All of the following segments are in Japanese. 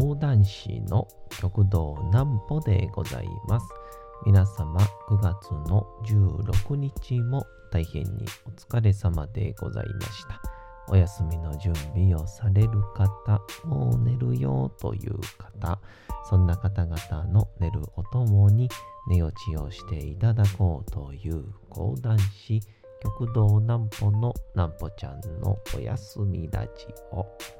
講談師の極道南歩でございます。皆様9月の16日も大変にお疲れ様でございました。お休みの準備をされる方、もう寝るよという方、そんな方々の寝るおともに寝落ちをしていただこうという講談師、極道南歩の南歩ちゃんのお休みラジオ。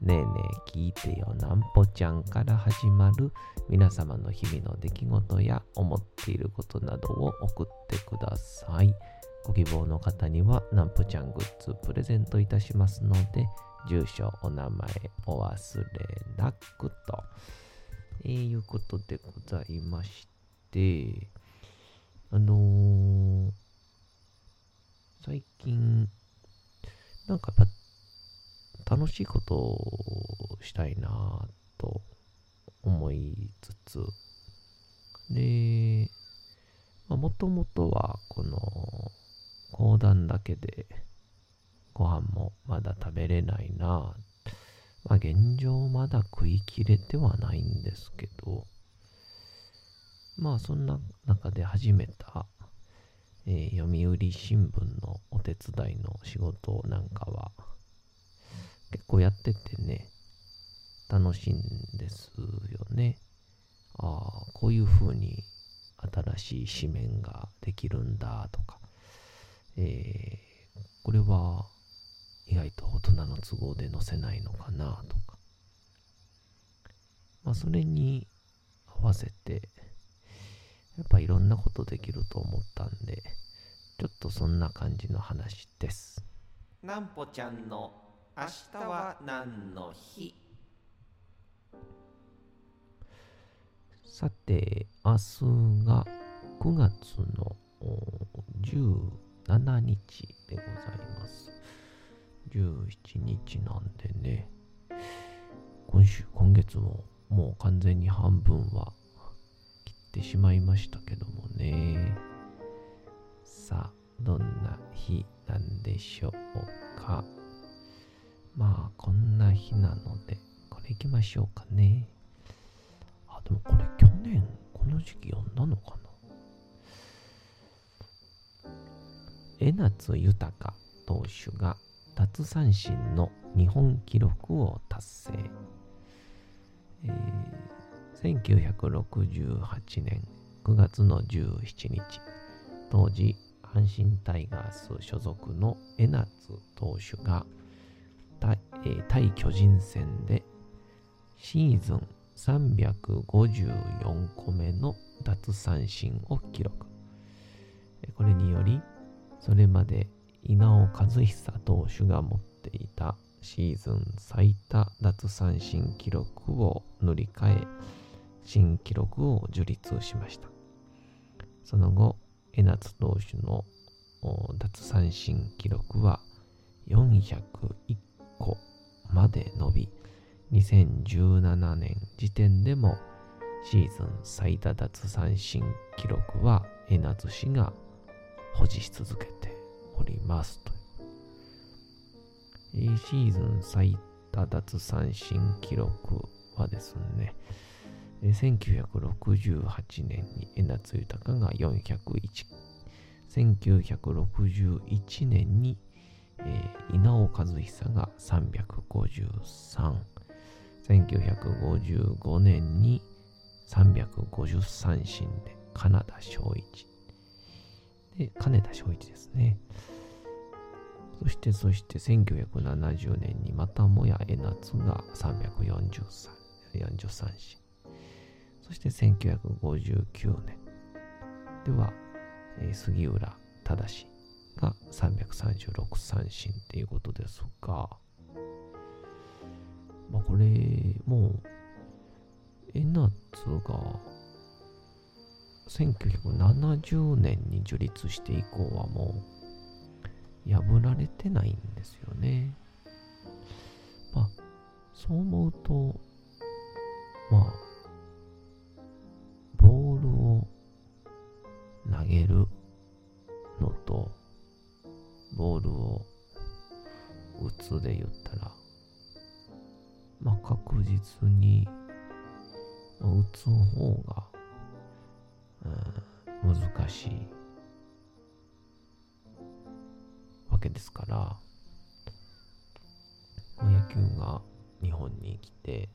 ねえねえ聞いてよなんぽちゃんから始まる皆様の日々の出来事や思っていることなどを送ってください。ご希望の方にはなんぽちゃんグッズプレゼントいたしますので、住所、お名前お忘れなくと、えー、いうことでございまして、あのー、最近、なんかやっぱ楽しいことをしたいなと思いつつ、で、もともとはこの講談だけでご飯もまだ食べれないな。まあ現状まだ食い切れてはないんですけど、まあそんな中で始めた、えー、読売新聞のお手伝いの仕事なんかは結構やっててね、楽しいんですよね。ああ、こういう風に新しい紙面ができるんだとか、えー、これは意外と大人の都合で載せないのかなとか。まあそれに合わせて、やっぱいろんなことできると思ったんで、ちょっとそんな感じの話です。なんぽちゃんの明日は何の日？さて、明日が9月の17日でございます。17日なんでね、今週、今月ももう完全に半分は切ってしまいましたけどもね。さあ、どんな日なんでしょうか。まあ、こんな日なので、これ行きましょうかね。あ、でもこれ去年、この時期読んだのかな江夏豊投手が奪三振の日本記録を達成。えー、1968年9月の17日、当時、阪神タイガース所属の江夏投手が対,、えー、対巨人戦でシーズン354個目の奪三振を記録。これにより、それまで稲尾和久投手が持っていたシーズン最多奪三振記録を塗り替え、新記録を樹立しました。その後、江夏投手の奪三振記録は401個まで伸び、2017年時点でもシーズン最多奪三振記録は江夏氏が保持し続けておりますと。シーズン最多奪三振記録はですね、1968年に江夏豊が401、1961年に、えー、稲尾和久が353、1955年に350三振で金田正一。で、金田正一ですね。そして、そして1970年にまたもや江夏が343 40三振。そして1959年では、えー、杉浦忠が336三振っていうことですが、まあこれ、もうが1970年に樹立して以降はもう破られてないんですよね。まあ、そう思うと、まあ、ボールを投げる、ボールを打つで言ったら、まあ確実に、打つ方が、うん、難しいわけですから、まあ、野球が日本に来て、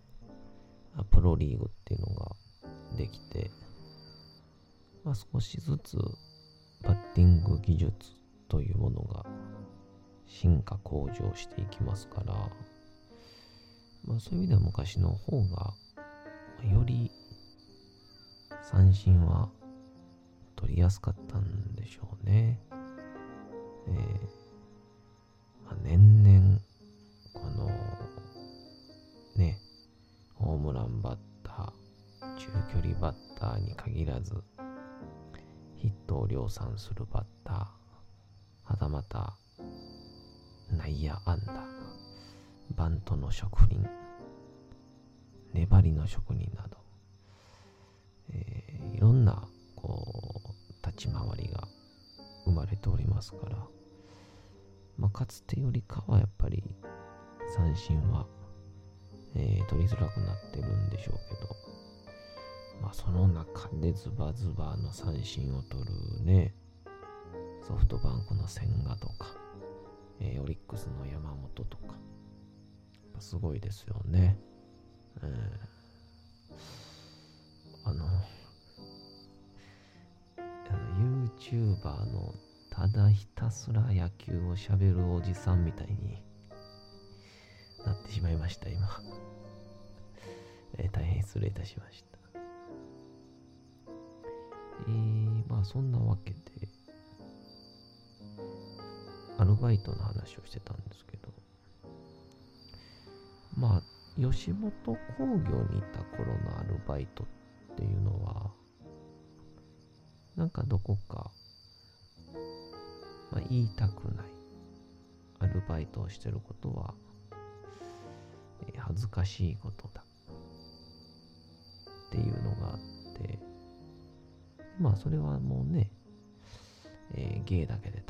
プロリーグっていうのができて、まあ、少しずつバッティング技術というものが進化向上していきますから、まあ、そういう意味では昔の方がより三振は取りやすかったんでしょうね。えーまあ、年々このねホームランバッター中距離バッターに限らずヒットを量産するバッターはたまた内野安打。バントの職人。粘りの職人など、えー、いろんなこう立ち回りが生まれておりますから、まあ、かつてよりかはやっぱり三振は、えー、取りづらくなってるんでしょうけど、まあ、その中でズバズバの三振を取るね、ソフトバンクの千賀とか、えー、オリックスの山本とか、すごいですよね。えー、あの、YouTuber のただひたすら野球をしゃべるおじさんみたいになってしまいました、今。えー、大変失礼いたしました。えー、まあそんなわけで、アルバイトの話をしてたんですけど、まあ、吉本興業にいた頃のアルバイトっていうのは、なんかどこか、まあ、言いたくない。アルバイトをしてることは、え、恥ずかしいことだ。っていうのがあって、まあそれはもうね、えー、芸だけで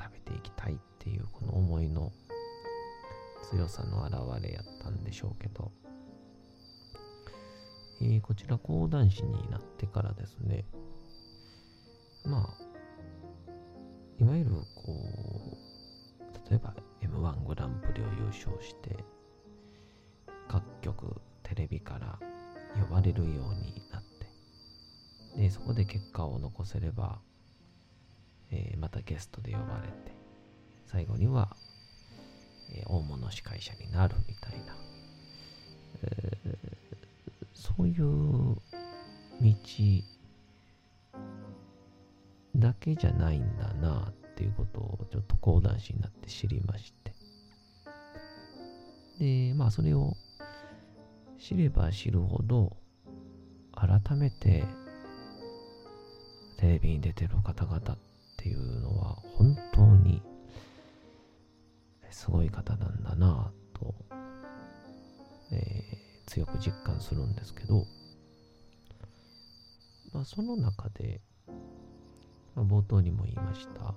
っていうこの思いの強さの表れやったんでしょうけど、えー、こちら講談師になってからですね、まあ、いわゆるこう、例えば M1 グランプリを優勝して、各局テレビから呼ばれるようになって、で、そこで結果を残せれば、えー、またゲストで呼ばれて、最後には、えー、大物司会者になるみたいな、えー、そういう道だけじゃないんだなっていうことをちょっと講談師になって知りまして。で、まあそれを知れば知るほど改めてテレビに出てる方々っていうのは本当にすごい方なんだなと、えー、強く実感するんですけど、まあ、その中で、まあ、冒頭にも言いました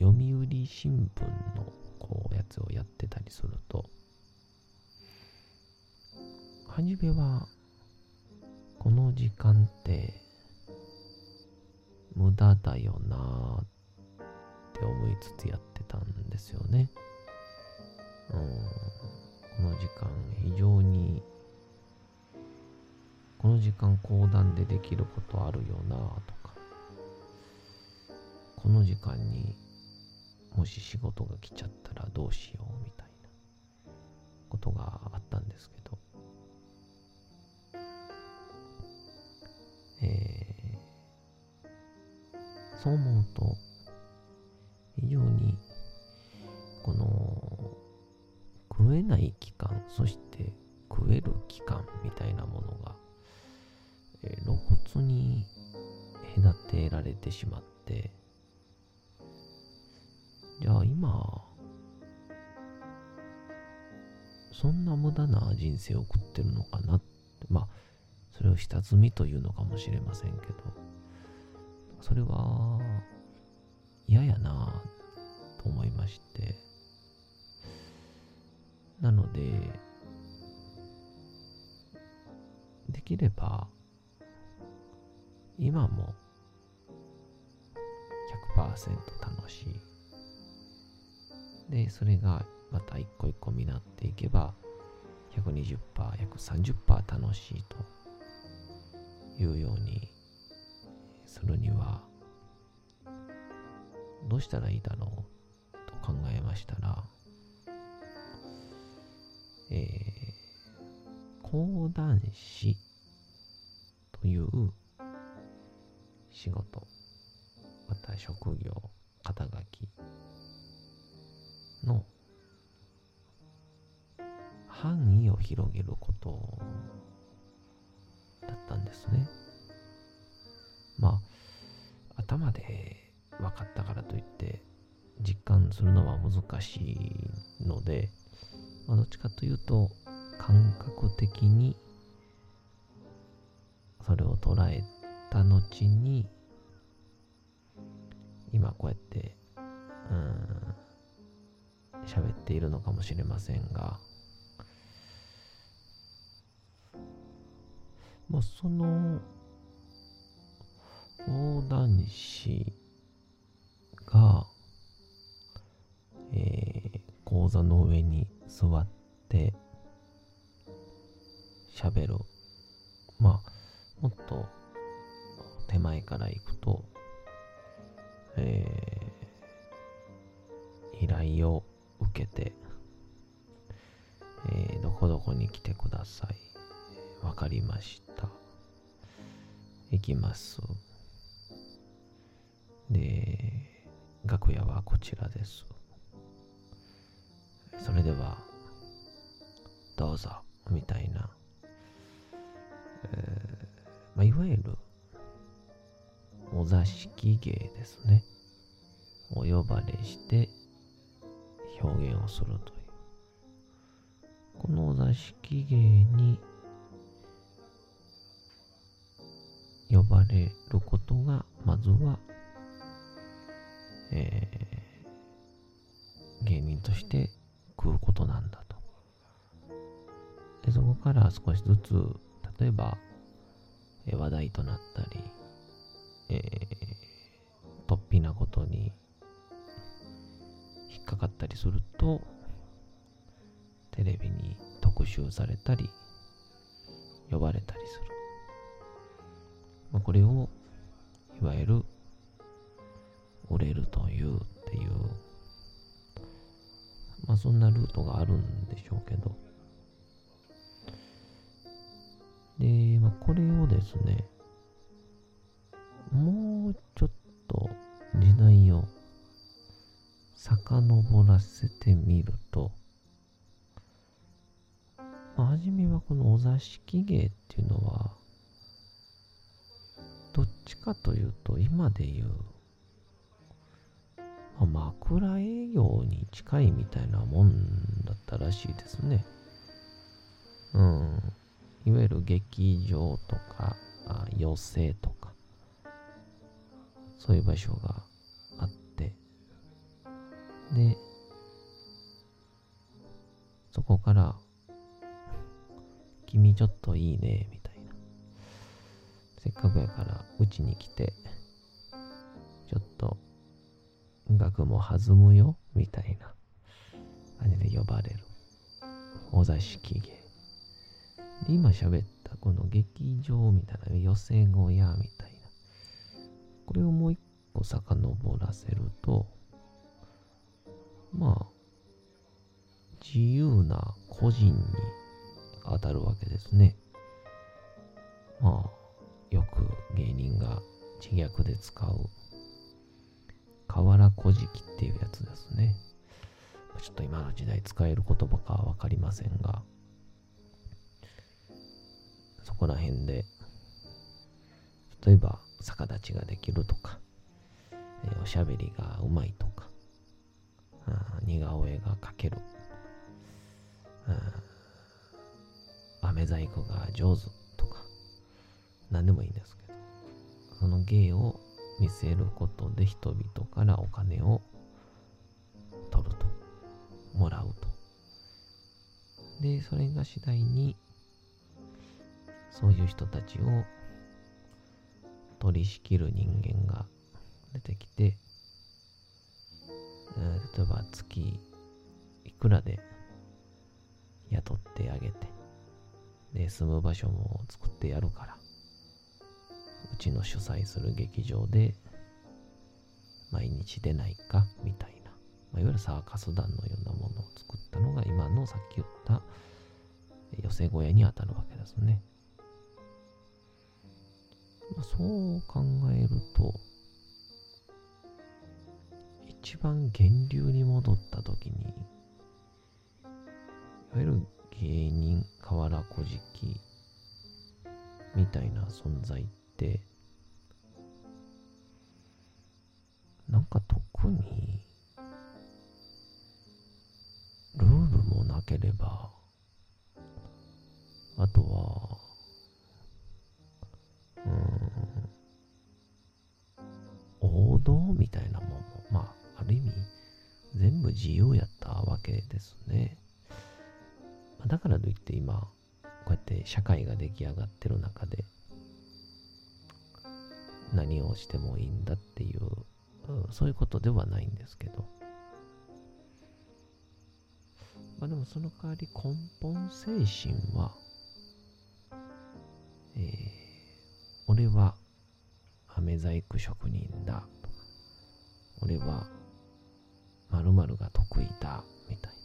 読売新聞のこうやつをやってたりするとはじめはこの時間って無駄だよなって思いつつやってたんですよね。この時間非常にこの時間講談でできることあるよなとか。この時間にもし仕事が来ちゃったらどうしようみたいなことがあったんですけど。えー、そう思うと非常にこの食えない期間、そして食える期間みたいなものが、えー、つに隔てられてしまって、じゃあ今、そんな無駄な人生を送ってるのかなって、まあ、それを下積みというのかもしれませんけど、それはで、できれば、今も100%楽しい。で、それがまた一個一個になっていけば、120%、130%楽しいというようにするには、どうしたらいいだろうと考えましたら、えー、講談師という仕事、また職業、肩書きの範囲を広げることだったんですね。まあ、頭で分かったからといって実感するのは難しいので、まあ、どっちかというと感覚的にそれを捉えた後に今こうやってうん喋っているのかもしれませんがまあその講談師講座の上に座って喋る。まあ、もっと手前から行くと、えー、依頼を受けて、えー、どこどこに来てください。わかりました。行きます。で、楽屋はこちらです。それでは、どうぞ、みたいな。えーまあ、いわゆる、お座敷芸ですね。お呼ばれして表現をするという。このお座敷芸に呼ばれることが、まずは、えー芸人として食うことなんだと。でそこから少しずつ、例えば、え話題となったり、えー、突飛なことに引っかかったりすると、テレビに特集されたり、呼ばれたりする。まあ、これを、いわゆる、売れるというっていう、そんなルートがあるんでしょうけど。で、まあこれをですね、もうちょっと時代を遡らせてみると、まあ、初めはこのお座敷芸っていうのは、どっちかというと、今で言う、枕営業に近いみたいなもんだったらしいですね。うん。いわゆる劇場とか、あ寄席とか、そういう場所があって、で、そこから、君ちょっといいね、みたいな。せっかくやから、うちに来て、ちょっと、額も弾むよ、みたいな感じで呼ばれる。お座敷芸。で、今喋ったこの劇場みたいな、寄席小屋みたいな。これをもう一個遡らせると、まあ、自由な個人に当たるわけですね。まあ、よく芸人が自虐で使う、河原小じきっていうやつですね。ちょっと今の時代使える言葉かわかりませんが、そこら辺で、例えば逆立ちができるとか、えーおしゃべりがうまいとか、似顔絵が描ける、飴細工が上手とか、何でもいいんですけど、その芸を見せることで人々からお金を取ると、もらうと。で、それが次第に、そういう人たちを取り仕切る人間が出てきて、例えば月いくらで雇ってあげて、で、住む場所も作ってやるから、うちの主催する劇場で毎日出ないかみたいな、まあ、いわゆるサーカス団のようなものを作ったのが今のさっき言った寄せ小屋に当たるわけですね。まあ、そう考えると、一番源流に戻った時に、いわゆる芸人、河原小敷みたいな存在っ、なんか特に、ルールもなければ、あとは、うん、王道みたいなもんも、まあ、ある意味、全部自由やったわけですね。だからといって今、こうやって社会が出来上がってる中で、何をしてもいいんだっていう、うんそういうことではないんですけど。まあでもその代わり根本精神は、えー俺は飴細工職人だとか、俺は〇〇が得意だみたいな。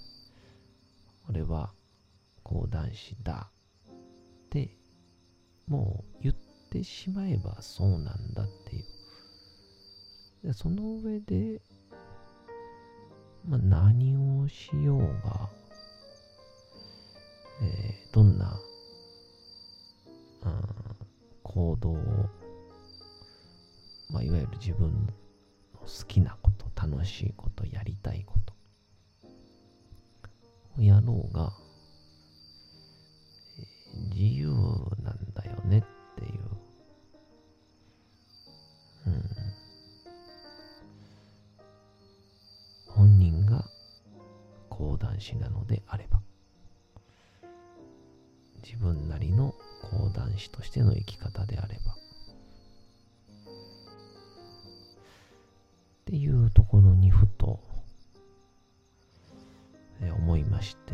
俺は講談師だって、もう言ってしまえばそうなんだっていう。でその上で、まあ、何をしようが、えーどんな、うん行動を、まあ、いわゆる自分の好きなこと、楽しいこと、やりたいことをやろうが、自由なんだよね講談師なのであれば。自分なりの講談師としての生き方であれば。っていうところにふと、え思いまして。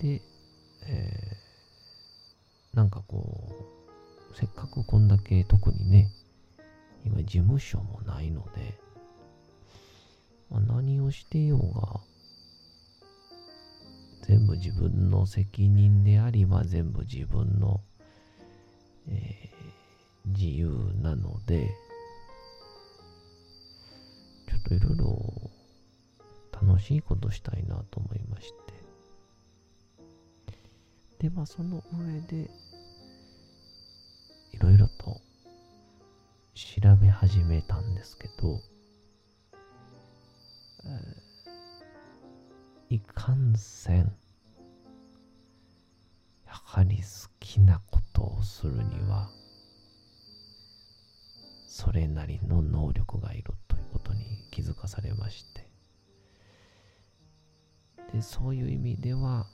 で、えーなんかこうせっかくこんだけ特にね今事務所もないので、何をしてようが全部自分の責任であり、まあ、全部自分の、えー自由なのでちょっといろいろ楽しいことしたいなと思いまして。でまあその上でいろいろと調べ始めたんですけど、いかんせん、やはり好きなことをするには、それなりの能力がいるということに気づかされまして、で、そういう意味では、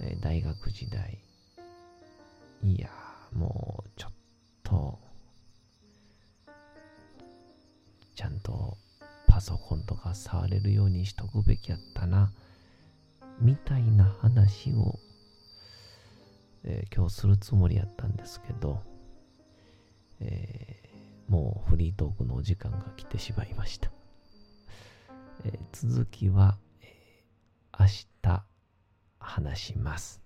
えー大学時代、いや、もうちょっと、ちゃんとパソコンとか触れるようにしとくべきやったな、みたいな話を、えー今日するつもりやったんですけど、えーもうフリートークのお時間が来てしまいました。えー続きは、えー明日話します。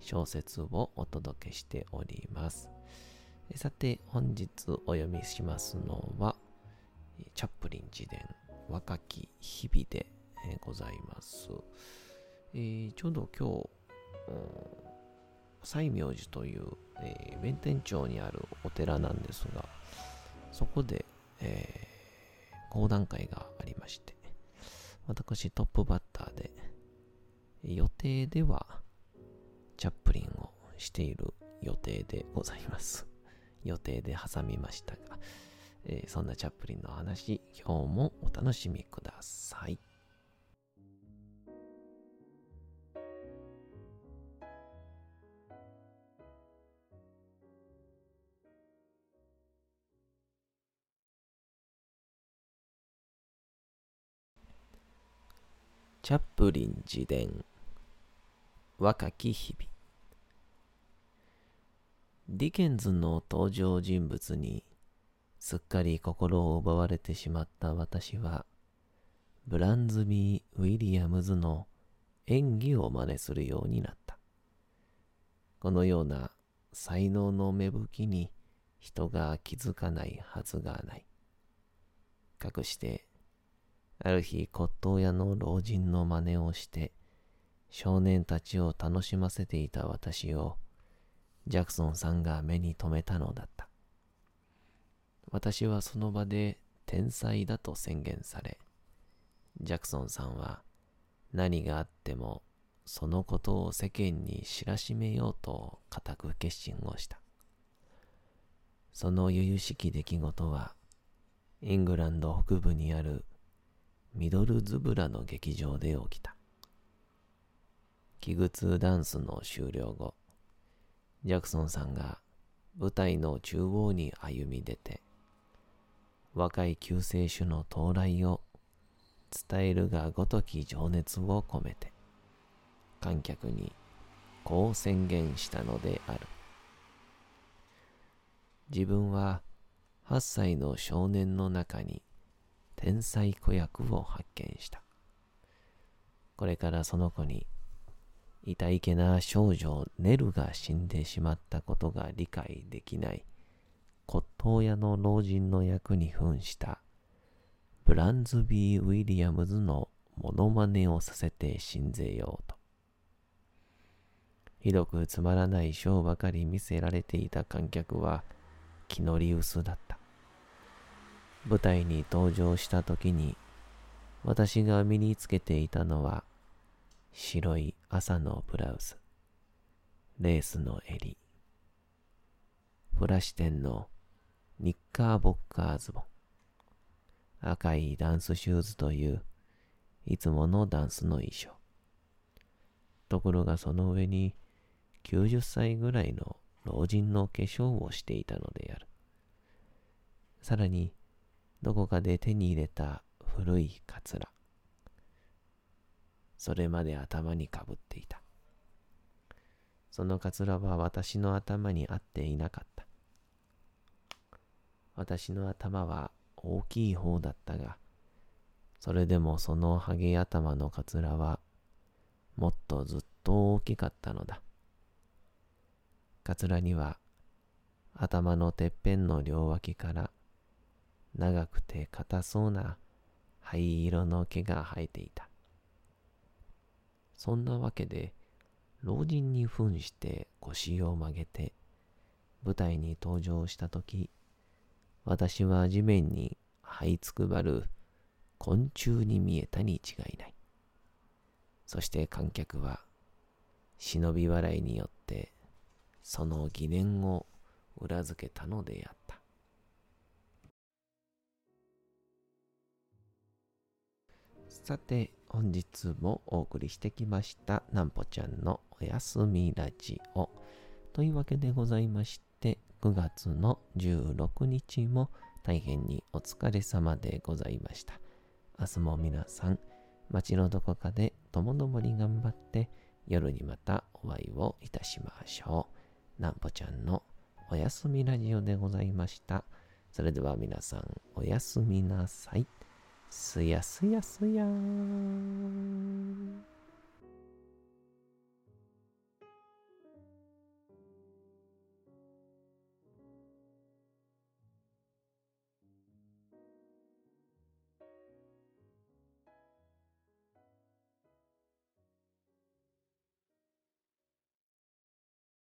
小説をお届けしております。さて、本日お読みしますのは、チャップリン自伝若き日々でございます。えー、ちょうど今日、西明寺という、えー、弁天町にあるお寺なんですが、そこで、えー、講談会がありまして、私トップバッターで、予定ではチャップリンをしている予定でございます。予定で挟みましたが、えー、そんなチャップリンの話、今日もお楽しみください。チャップリン自伝若き日々。ディケンズの登場人物にすっかり心を奪われてしまった私はブランズビー・ウィリアムズの演技を真似するようになった。このような才能の芽吹きに人が気づかないはずがない。かくしてある日骨董屋の老人の真似をして少年たちを楽しませていた私をジャクソンさんが目に留めたのだった。私はその場で天才だと宣言され、ジャクソンさんは何があってもそのことを世間に知らしめようと固く決心をした。その由々しき出来事は、イングランド北部にあるミドルズブラの劇場で起きた。器具ダンスの終了後、ジャクソンさんが舞台の中央に歩み出て、若い救世主の到来を伝えるがごとき情熱を込めて、観客にこう宣言したのである。自分は8歳の少年の中に天才子役を発見した。これからその子に、痛いけな少女ネルが死んでしまったことが理解できない骨董屋の老人の役に扮したブランズビー・ウィリアムズのモノマネをさせて信ぜようと。ひどくつまらないショーばかり見せられていた観客は気乗り薄だった。舞台に登場した時に私が身につけていたのは白い朝のブラウス、レースの襟、フラシ店のニッカーボッカーズボン、赤いダンスシューズといういつものダンスの衣装。ところがその上に90歳ぐらいの老人の化粧をしていたのである。さらにどこかで手に入れた古いカツラ。それまで頭にかぶっていた。そのカツラは私の頭に合っていなかった。私の頭は大きい方だったが、それでもそのハゲ頭のカツラはもっとずっと大きかったのだ。カツラには頭のてっぺんの両脇から長くて硬そうな灰色の毛が生えていた。そんなわけで、老人に扮して腰を曲げて、舞台に登場したとき、私は地面に這いつくばる昆虫に見えたに違いない。そして観客は、忍び笑いによって、その疑念を裏付けたのであった。さて、本日もお送りしてきました、なんぽちゃんのおやすみラジオ。というわけでございまして、9月の16日も大変にお疲れ様でございました。明日も皆さん、街のどこかでともどもに頑張って、夜にまたお会いをいたしましょう。なんぽちゃんのおやすみラジオでございました。それでは皆さん、おやすみなさい。すやすやすやーん。